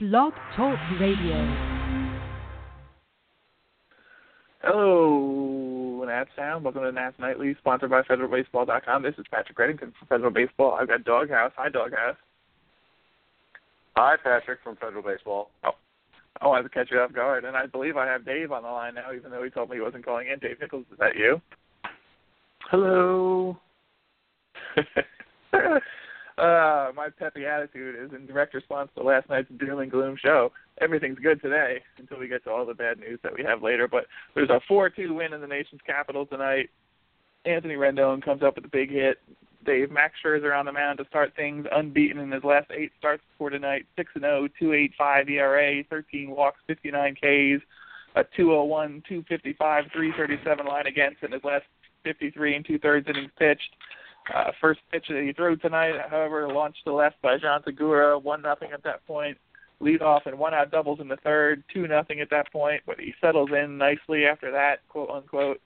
Blog Talk Radio. Hello, Nats Sound. Welcome to Nats Nightly, sponsored by FederalBaseball.com. This is Patrick Reddington from Federal Baseball. I've got Doghouse. Hi, Doghouse. Hi, Patrick from Federal Baseball. Oh, oh I wanted to catch you off guard, and I believe I have Dave on the line now, even though he told me he wasn't calling in. Dave Nichols, is that you? Hello. uh, my peppy attitude is in direct response to last night's doom and gloom show. Everything's good today until we get to all the bad news that we have later. But there's a 4-2 win in the nation's capital tonight. Anthony Rendon comes up with a big hit. Dave Max Scherzer on the mound to start things, unbeaten in his last eight starts for tonight. 6 and 0, 2.85 ERA, 13 walks, 59 Ks, a 201, 255, 337 line against in his last 53 and two thirds innings pitched. Uh, first pitch that he threw tonight, however, launched to left by Jean Segura, one nothing at that point. Lead off and one out doubles in the third, two nothing at that point, but he settles in nicely after that, quote unquote.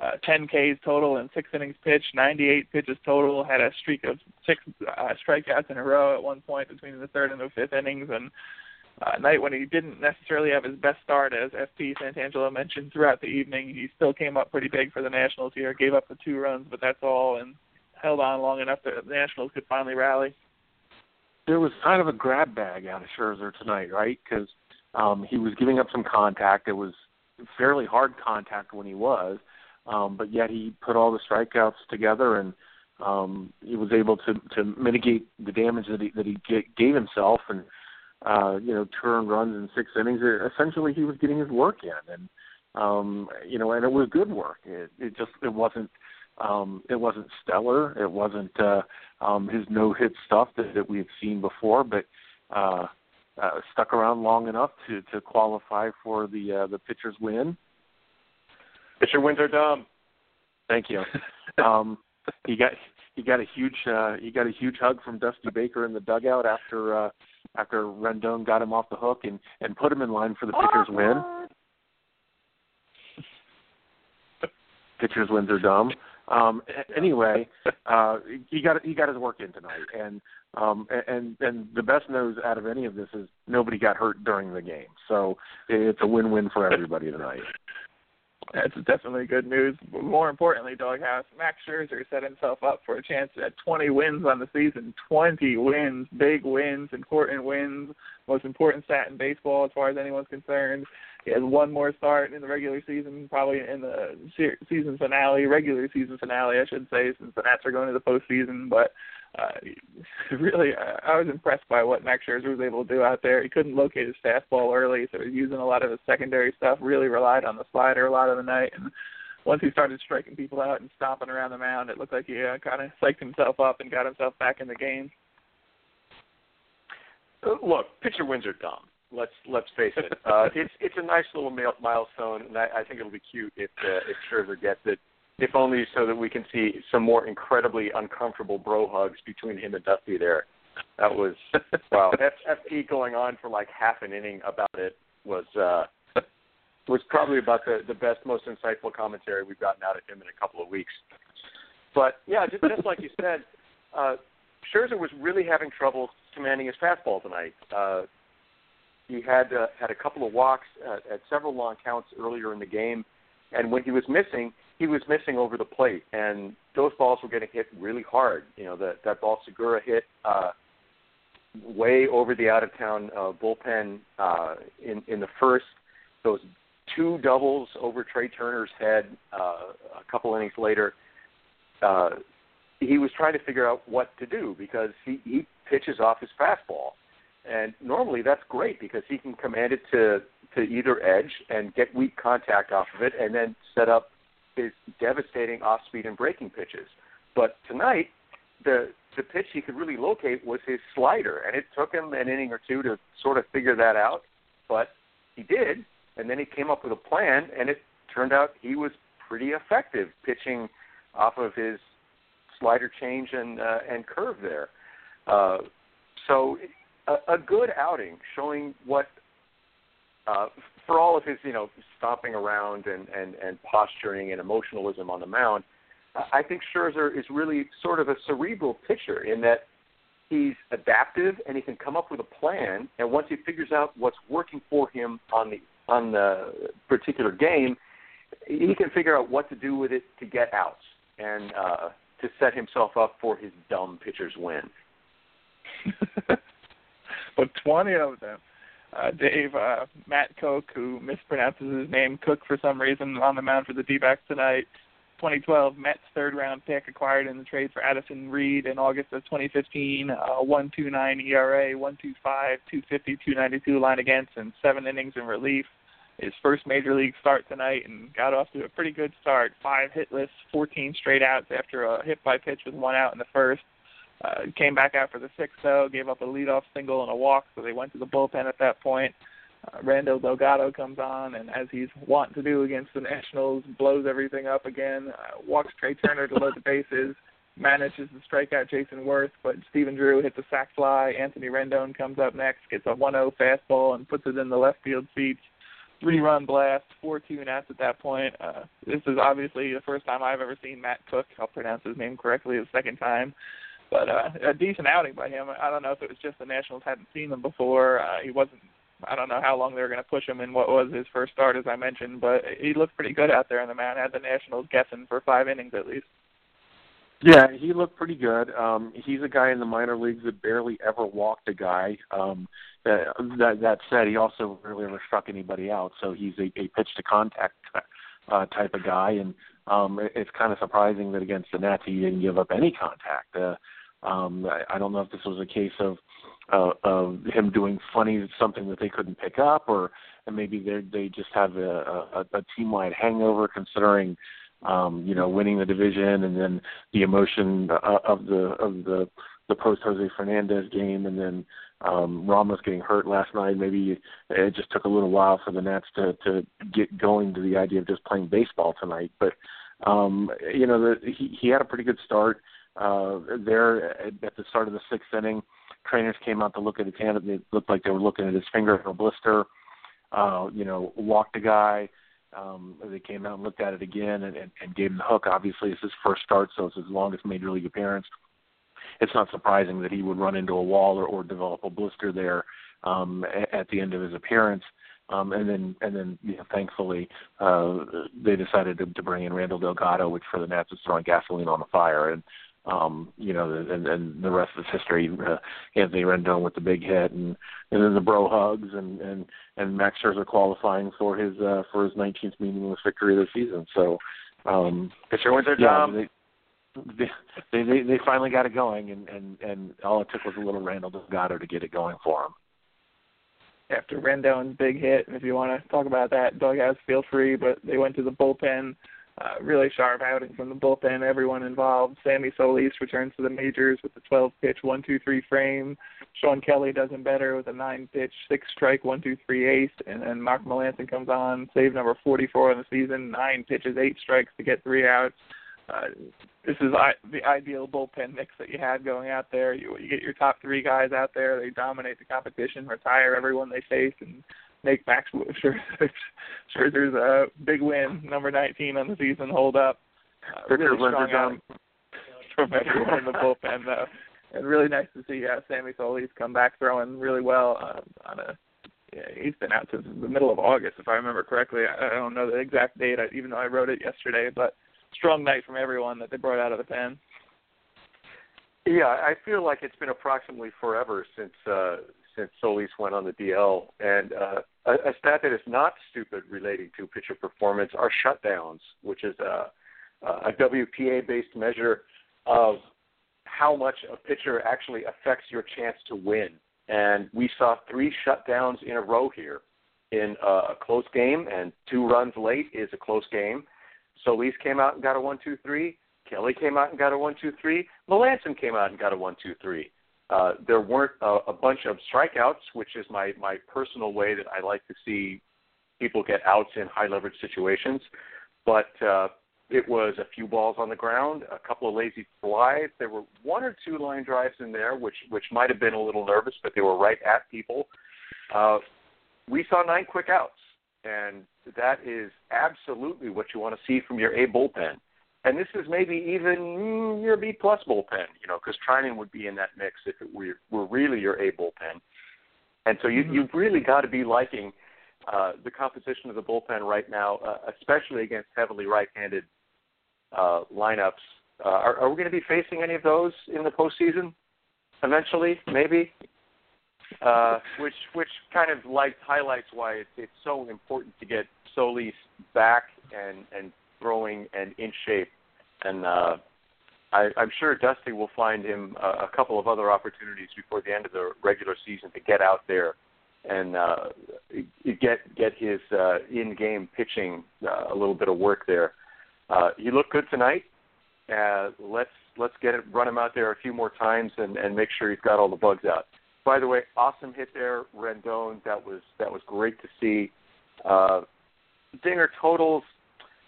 Uh, 10 Ks total and six innings pitched, 98 pitches total. Had a streak of six uh, strikeouts in a row at one point between the third and the fifth innings, and uh, night when he didn't necessarily have his best start, as FP Santangelo mentioned throughout the evening. He still came up pretty big for the Nationals here, gave up the two runs, but that's all, and held on long enough that the Nationals could finally rally. There was kind of a grab bag out of Scherzer tonight, right? Because um, he was giving up some contact. It was fairly hard contact when he was, um, but yet he put all the strikeouts together and um, he was able to to mitigate the damage that he that he gave himself and uh, you know turn runs in six innings. Essentially, he was getting his work in, and um, you know, and it was good work. It, it just it wasn't um, it wasn't stellar. It wasn't uh, um, his no hit stuff that, that we had seen before, but uh, uh, stuck around long enough to to qualify for the uh, the pitcher's win. Pitcher wins are dumb. Thank you. Um, he got he got a huge uh, he got a huge hug from Dusty Baker in the dugout after uh, after Rendon got him off the hook and and put him in line for the pitcher's win. pitcher's wins are dumb. Um, anyway, uh, he got he got his work in tonight, and um, and and the best news out of any of this is nobody got hurt during the game, so it's a win-win for everybody tonight. That's definitely good news. More importantly, Doghouse, Max Scherzer set himself up for a chance at 20 wins on the season. 20 wins, big wins, important wins, most important stat in baseball as far as anyone's concerned. He has one more start in the regular season, probably in the season finale, regular season finale, I should say, since the Nats are going to the postseason. But uh, really, I was impressed by what Max Scherzer was able to do out there. He couldn't locate his fastball early, so he was using a lot of his secondary stuff. Really relied on the slider a lot of the night, and once he started striking people out and stomping around the mound, it looked like he uh, kind of psyched himself up and got himself back in the game. Uh, look, pitcher wins are dumb. Let's let's face it. Uh, it's it's a nice little milestone, and I, I think it'll be cute if uh, if Scherzer gets it, if only so that we can see some more incredibly uncomfortable bro hugs between him and Dusty there. That was wow. F- FP going on for like half an inning about it was uh, was probably about the the best, most insightful commentary we've gotten out of him in a couple of weeks. But yeah, just, just like you said, uh, Scherzer was really having trouble commanding his fastball tonight. Uh, he had uh, had a couple of walks at, at several long counts earlier in the game, and when he was missing, he was missing over the plate, and those balls were getting hit really hard. You know that that ball Segura hit uh, way over the out of town uh, bullpen uh, in in the first. Those two doubles over Trea Turner's head uh, a couple innings later. Uh, he was trying to figure out what to do because he, he pitches off his fastball and normally that's great because he can command it to to either edge and get weak contact off of it, and then set up his devastating off speed and breaking pitches. But tonight, the the pitch he could really locate was his slider, and it took him an inning or two to sort of figure that out. But he did, and then he came up with a plan, and it turned out he was pretty effective pitching off of his slider change and uh, and curve there. Uh, so a, good outing, showing what uh, for all of his you know stomping around and, and, and posturing and emotionalism on the mound, I think Scherzer is really sort of a cerebral pitcher in that he's adaptive and he can come up with a plan. And once he figures out what's working for him on the on the particular game, he can figure out what to do with it to get outs and uh, to set himself up for his dumb pitcher's win. but 20 of them. Uh, Dave, uh, Matt Koch, who mispronounces his name Cook for some reason on the mound for the D-backs tonight. 2012 Mets third round pick acquired in the trade for Addison Reed in August of 2015. Uh, 1.29 ERA, 1.25, 250, 292 line against, and seven innings in relief. His first major league start tonight and got off to a pretty good start. Five hitless, 14 straight outs after a hit by pitch with one out in the first. Uh, came back after the sixth though, gave up a leadoff single and a walk, so they went to the bullpen at that point. Uh, Randall Delgado comes on, and as he's wont to do against the Nationals, blows everything up again. Uh, walks Trea Turner to load the bases, manages to strike out Jayson Werth, but Stephen Drew hits a sac fly. Anthony Rendon comes up next, gets a 1-0 fastball, and puts it in the left field seats. Three-run blast, 4-2 Nats at that point. Uh, this is obviously the first time I've ever seen Matt Cook. I'll pronounce his name correctly the second time but uh, a decent outing by him. I don't know if it was just the Nationals hadn't seen him before. Uh, he wasn't. I don't know how long they were going to push him in what was his first start, as I mentioned, but he looked pretty good out there on the mound. Had the Nationals guessing for five innings at least. Yeah, he looked pretty good. Um, he's a guy in the minor leagues that barely ever walked a guy. Um, that, that said, he also rarely ever struck anybody out. So he's a, a pitch to contact uh, type of guy, and um, it, it's kind of surprising that against the Nats he didn't give up any contact. Uh, um, I, I don't know if this was a case of uh, of him doing funny something that they couldn't pick up, or and maybe they they just have a, a, a team wide hangover considering um, you know winning the division and then the emotion uh, of the of the the post Jose Fernandez game and then um Ramos getting hurt last night. Maybe it just took a little while for the Nats to to get going to the idea of just playing baseball tonight. But um, you know, the, he he had a pretty good start uh, there at, the start of the sixth inning. Trainers came out to look at his hand. It looked like they were looking at his finger for a blister. Uh, you know, walked the guy. Um, they came out and looked at it again and, and, and gave him the hook. Obviously, it's his first start, so it's his longest major league appearance. It's not surprising that he would run into a wall or, or develop a blister there um, at, at the end of his appearance. Um, and then, and then, you know, thankfully, uh, they decided to, to bring in Randall Delgado, which for the Nats is throwing gasoline on the fire. And um, you know, and, and the rest of is history. Uh, Anthony Rendon with the big hit, and and then the bro hugs, and and and Max Scherzer qualifying for his uh, for his 19th meaningless victory of the season. So, um, pitcher wins their yeah, job. They, they they they finally got it going, and and and all it took was a little Randall Delgado to get it going for him. After Rendon's big hit, if you want to talk about that, dugouts feel free, but they went to the bullpen uh, really sharp outing from the bullpen. Everyone involved. Sammy Solis returns to the majors with a 12 pitch, one two three frame. Shawn Kelley does him better with a nine pitch, six strike, one two three ace. And then Mark Melancon comes on, save number 44 in the season, nine pitches, eight strikes to get three outs. Uh, this is I, the ideal bullpen mix that you had going out there. You, you get your top three guys out there. They dominate the competition, retire everyone they face, and make Max Scherzer's a big win, number 19 on the season, hold up. Uh, really strong out from everyone in the bullpen, though. And really nice to see uh, Sammy Solis come back throwing really well uh, on a. Yeah, he's been out since the middle of August, if I remember correctly. I don't know the exact date, even though I wrote it yesterday. But strong night from everyone that they brought out of the pen. Yeah, I feel like it's been approximately forever since uh, since Solis went on the DL. And uh, a, a stat that is not stupid relating to pitcher performance are shutdowns, which is uh, uh, a, a WPA-based measure of how much a pitcher actually affects your chance to win. And we saw three shutdowns in a row here in uh, a close game, and two runs late is a close game. Solis came out and got a one-two-three. Kelley came out and got a one-two-three. Melancon came out and got a one-two-three. Uh, there weren't a, a bunch of strikeouts, which is my my personal way that I like to see people get outs in high leverage situations. But uh, it was a few balls on the ground, a couple of lazy flies. There were one or two line drives in there, which which might have been a little nervous, but they were right at people. Uh, we saw nine quick outs, and that is absolutely what you want to see from your A bullpen. And this is maybe even mm, your B plus bullpen, you know, because Treinen would be in that mix if it were, were really your A bullpen. And so you, mm-hmm. you've really got to be liking uh, the composition of the bullpen right now, uh, especially against heavily right-handed uh, lineups. Uh, are, are we going to be facing any of those in the postseason eventually? Maybe. Uh, which which kind of like highlights why it's, it's so important to get Solis back and and throwing and in shape. And uh, I, I'm sure Dusty will find him a, a couple of other opportunities before the end of the regular season to get out there and uh, get get his uh, in-game pitching uh, a little bit of work there. Uh, he looked good tonight. Uh, let's let's get it, run him out there a few more times and, and make sure he's got all the bugs out. By the way, awesome hit there, Rendon. That was that was great to see. Uh, Dinger totals,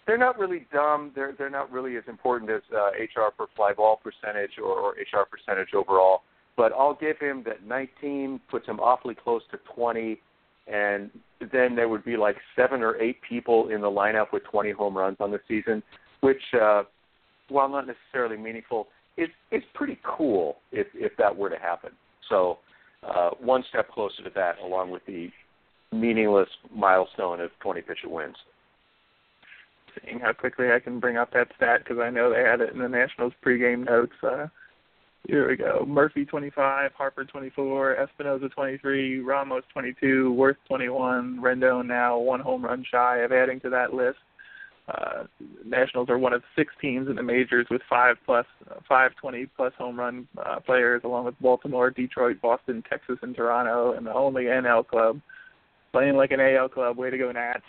they're not really dumb. They're they're not really as important as uh, HR per fly ball percentage or, or HR percentage overall. But I'll give him that 19 puts him awfully close to 20, and then there would be like seven or eight people in the lineup with 20 home runs on the season, which, uh, while not necessarily meaningful, is is pretty cool if if that were to happen. So uh, one step closer to that, along with the meaningless milestone of 20 pitcher wins. Seeing how quickly I can bring up that stat because I know they had it in the Nationals pregame notes. Uh, here we go. Murphy 25, Harper 24, Espinosa 23, Ramos 22, Werth 21, Rendon now one home run shy of adding to that list. Uh, Nationals are one of six teams in the majors with five plus, uh, five 20 plus home run uh, players, along with Baltimore, Detroit, Boston, Texas, and Toronto, and the only NL club playing like an AL club. Way to go, Nats!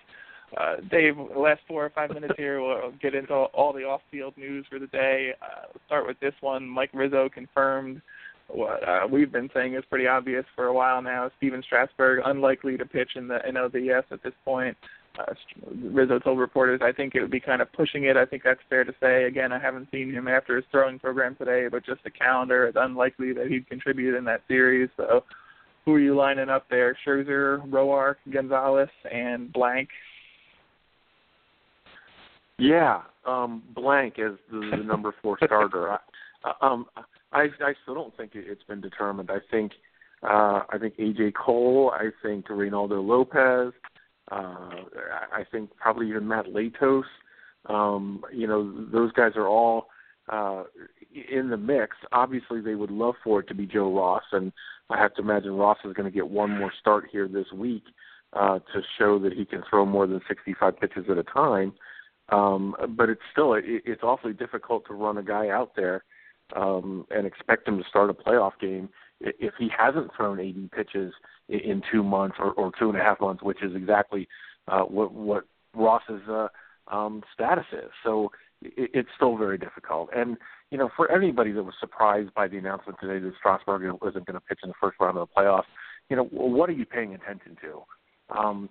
Uh, Dave, last four or five minutes here, we'll get into all the off-field news for the day. Uh, we'll start with this one. Mike Rizzo confirmed what uh, we've been saying is pretty obvious for a while now. Stephen Strasburg unlikely to pitch in the NLDS at this point. Uh, Rizzo told reporters, I think it would be kind of pushing it. I think that's fair to say. Again, I haven't seen him after his throwing program today, but just the calendar, it's unlikely that he'd contribute in that series. So, who are you lining up there? Scherzer, Roark, Gonzalez, and Blank yeah, um, blank as the, the number four starter. I, um, I I still don't think it, it's been determined. I think uh, I think AJ Cole. I think Reynaldo Lopez. Uh, I think probably even Matt Latos. Um, you know, those guys are all uh, in the mix. Obviously, they would love for it to be Joe Ross, and I have to imagine Ross is going to get one more start here this week uh, to show that he can throw more than 65 pitches at a time. Um, but it's still it, it's awfully difficult to run a guy out there um, and expect him to start a playoff game if he hasn't thrown 80 pitches in two months or, or two and a half months, which is exactly uh, what what Ross's uh, um, status is. So it, it's still very difficult. And you know, for anybody that was surprised by the announcement today that Strasburg wasn't going to pitch in the first round of the playoffs, you know, what are you paying attention to? Um,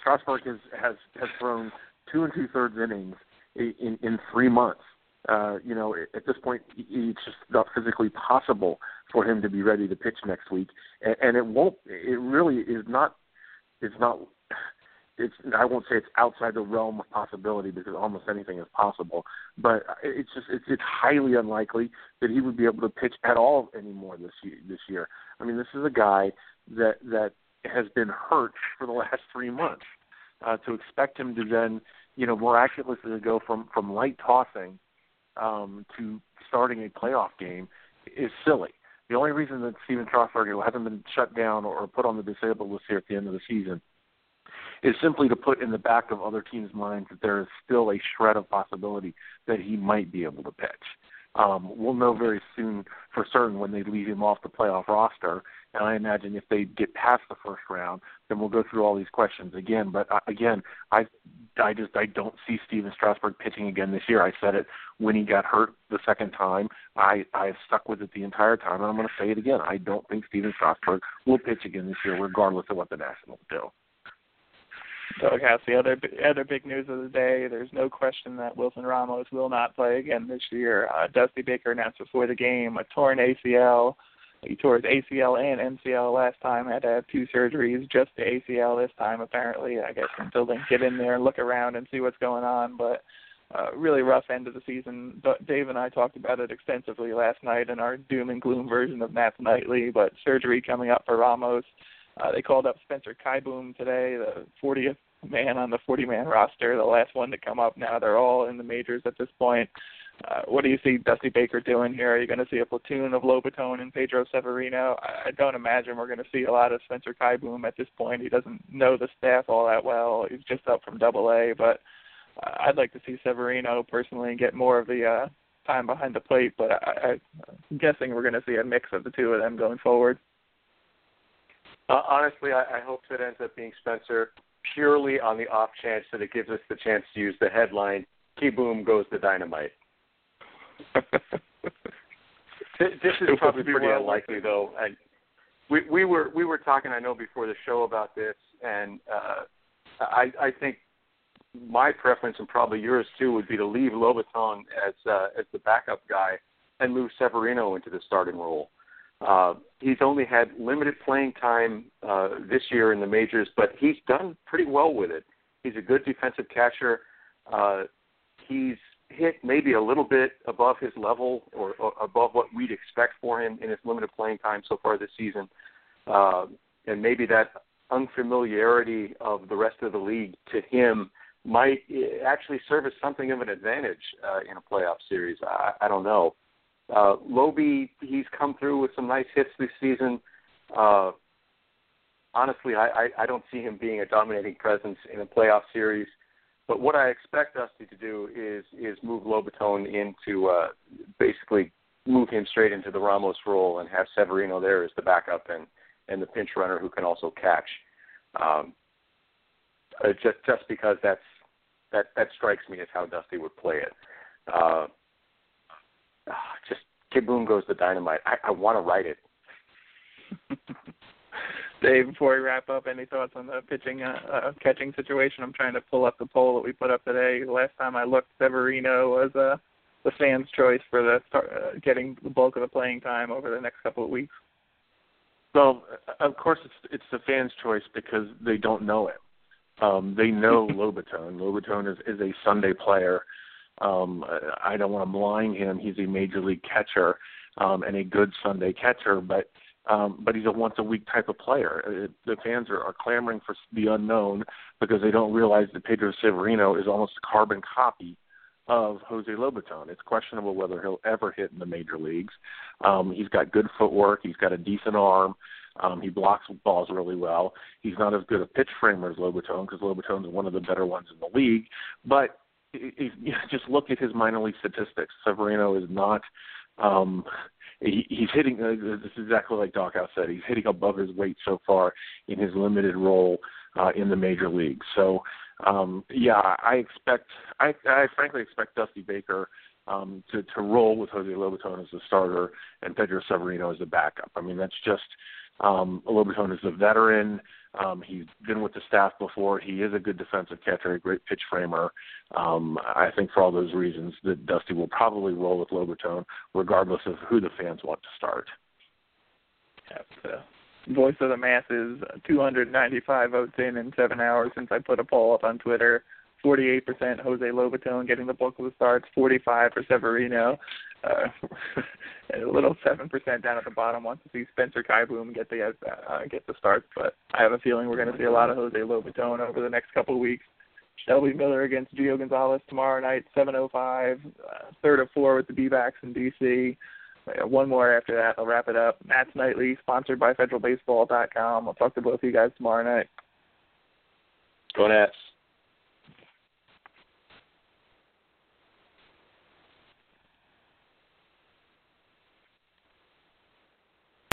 Strasburg has has has thrown two and two thirds innings in, in three months. Uh, you know, at this point, it's just not physically possible for him to be ready to pitch next week, and, and it won't. It really is not. It's not. It's. I won't say it's outside the realm of possibility because almost anything is possible. But it's just. It's, it's highly unlikely that he would be able to pitch at all anymore this year. This year. I mean, this is a guy that that has been hurt for the last three months uh, to expect him to then, you know, miraculously go from from light tossing um, to starting a playoff game is silly. The only reason that Stephen Strasburg hasn't been shut down or put on the disabled list here at the end of the season is simply to put in the back of other teams' minds that there is still a shred of possibility that he might be able to pitch. Um, we'll know very soon for certain when they leave him off the playoff roster. And I imagine if they get past the first round, then we'll go through all these questions again. But uh, again, I I just I don't see Stephen Strasburg pitching again this year. I said it when he got hurt the second time. I I stuck with it the entire time, and I'm going to say it again. I don't think Stephen Strasburg will pitch again this year, regardless of what the Nationals do. Doghouse. The other other big news of the day. There's no question that Wilson Ramos will not play again this year. Uh, Dusty Baker announced before the game a torn ACL. He tore his ACL and MCL last time. Had to have two surgeries, just the ACL this time. Apparently, I guess until they get in there and look around and see what's going on. But uh, really rough end of the season. But Dave and I talked about it extensively last night in our doom and gloom version of Nats Nightly. But surgery coming up for Ramos. Uh, they called up Spencer Kieboom today, the 40th man on the 40-man roster, the last one to come up. Now they're all in the majors at this point. Uh, what do you see Dusty Baker doing here? Are you going to see a platoon of Lobaton and Pedro Severino? I, don't imagine we're going to see a lot of Spencer Kieboom at this point. He doesn't know the staff all that well. He's just up from Double A, but uh, I'd like to see Severino personally and get more of the uh, time behind the plate. But I, I'm guessing we're going to see a mix of the two of them going forward. Uh, honestly, I, I hope it ends up being Spencer purely on the off chance that it gives us the chance to use the headline "Kieboom goes the dynamite." this, this is probably pretty well unlikely, though. And we we were we were talking, I know, before the show about this, and uh, I I think my preference and probably yours too would be to leave Lobaton as uh, as the backup guy and move Severino into the starting role. Uh, he's only had limited playing time uh, this year in the majors, but he's done pretty well with it. He's a good defensive catcher. Uh, he's hit maybe a little bit above his level or, or above what we'd expect for him in his limited playing time so far this season. Uh, and maybe that unfamiliarity of the rest of the league to him might actually serve as something of an advantage uh, in a playoff series. I, I don't know. Uh, Loby, he's come through with some nice hits this season. Uh, honestly, I, I, I don't see him being a dominating presence in a playoff series. But what I expect Dusty to do is is move Lobaton into uh, basically move him straight into the Ramos role and have Severino there as the backup and and the pinch runner who can also catch. Um, uh, just just because that's that that strikes me as how Dusty would play it. Uh, just Kieboom goes the dynamite. I, I want to write it. Dave, before we wrap up, any thoughts on the pitching uh, uh, catching situation? I'm trying to pull up the poll that we put up today. Last time I looked, Severino was uh, the fans' choice for the start, uh, getting the bulk of the playing time over the next couple of weeks. Well, of course, it's it's the fans' choice because they don't know it. Um, they know Lobaton. Lobaton is is a Sunday player. Um, I don't want to malign him. He's a major league catcher um, and a good Sunday catcher, but um, but he's a once a week type of player. Uh, the fans are, are clamoring for the unknown because they don't realize that Pedro Severino is almost a carbon copy of Jose Lobaton. It's questionable whether he'll ever hit in the major leagues. Um, he's got good footwork. He's got a decent arm. Um, he blocks balls really well. He's not as good a pitch framer as Lobaton because Lobaton is one of the better ones in the league. But if you just look at his minor league statistics, Severino is not um, he, he's hitting. Uh, this is exactly like Doghouse said. He's hitting above his weight so far in his limited role uh, in the major leagues. So, um, yeah, I expect. I, I frankly expect Dusty Baker um, to to roll with Jose Lobaton as the starter and Pedro Severino as the backup. I mean, that's just um, Lobaton is a veteran. Um, he's been with the staff before. He is a good defensive catcher, a great pitch framer. Um, I think for all those reasons that Dusty will probably roll with Lobaton, regardless of who the fans want to start. Yeah, the voice of the masses, 295 votes in in seven hours since I put a poll up on Twitter. 48% Jose Lobaton getting the bulk of the starts, 45 for Severino. Uh, a little 7% down at the bottom wants to see Spencer Kieboom get the uh, get the starts, but I have a feeling we're going to see a lot of Jose Lobaton over the next couple of weeks. Shelby Miller against Gio Gonzalez tomorrow night, 7:05. Uh, third of four with the D-backs in DC. Uh, one more after that. I'll wrap it up. Nats Nightly, sponsored by FederalBaseball.com. I'll talk to both of you guys tomorrow night. Go Nats.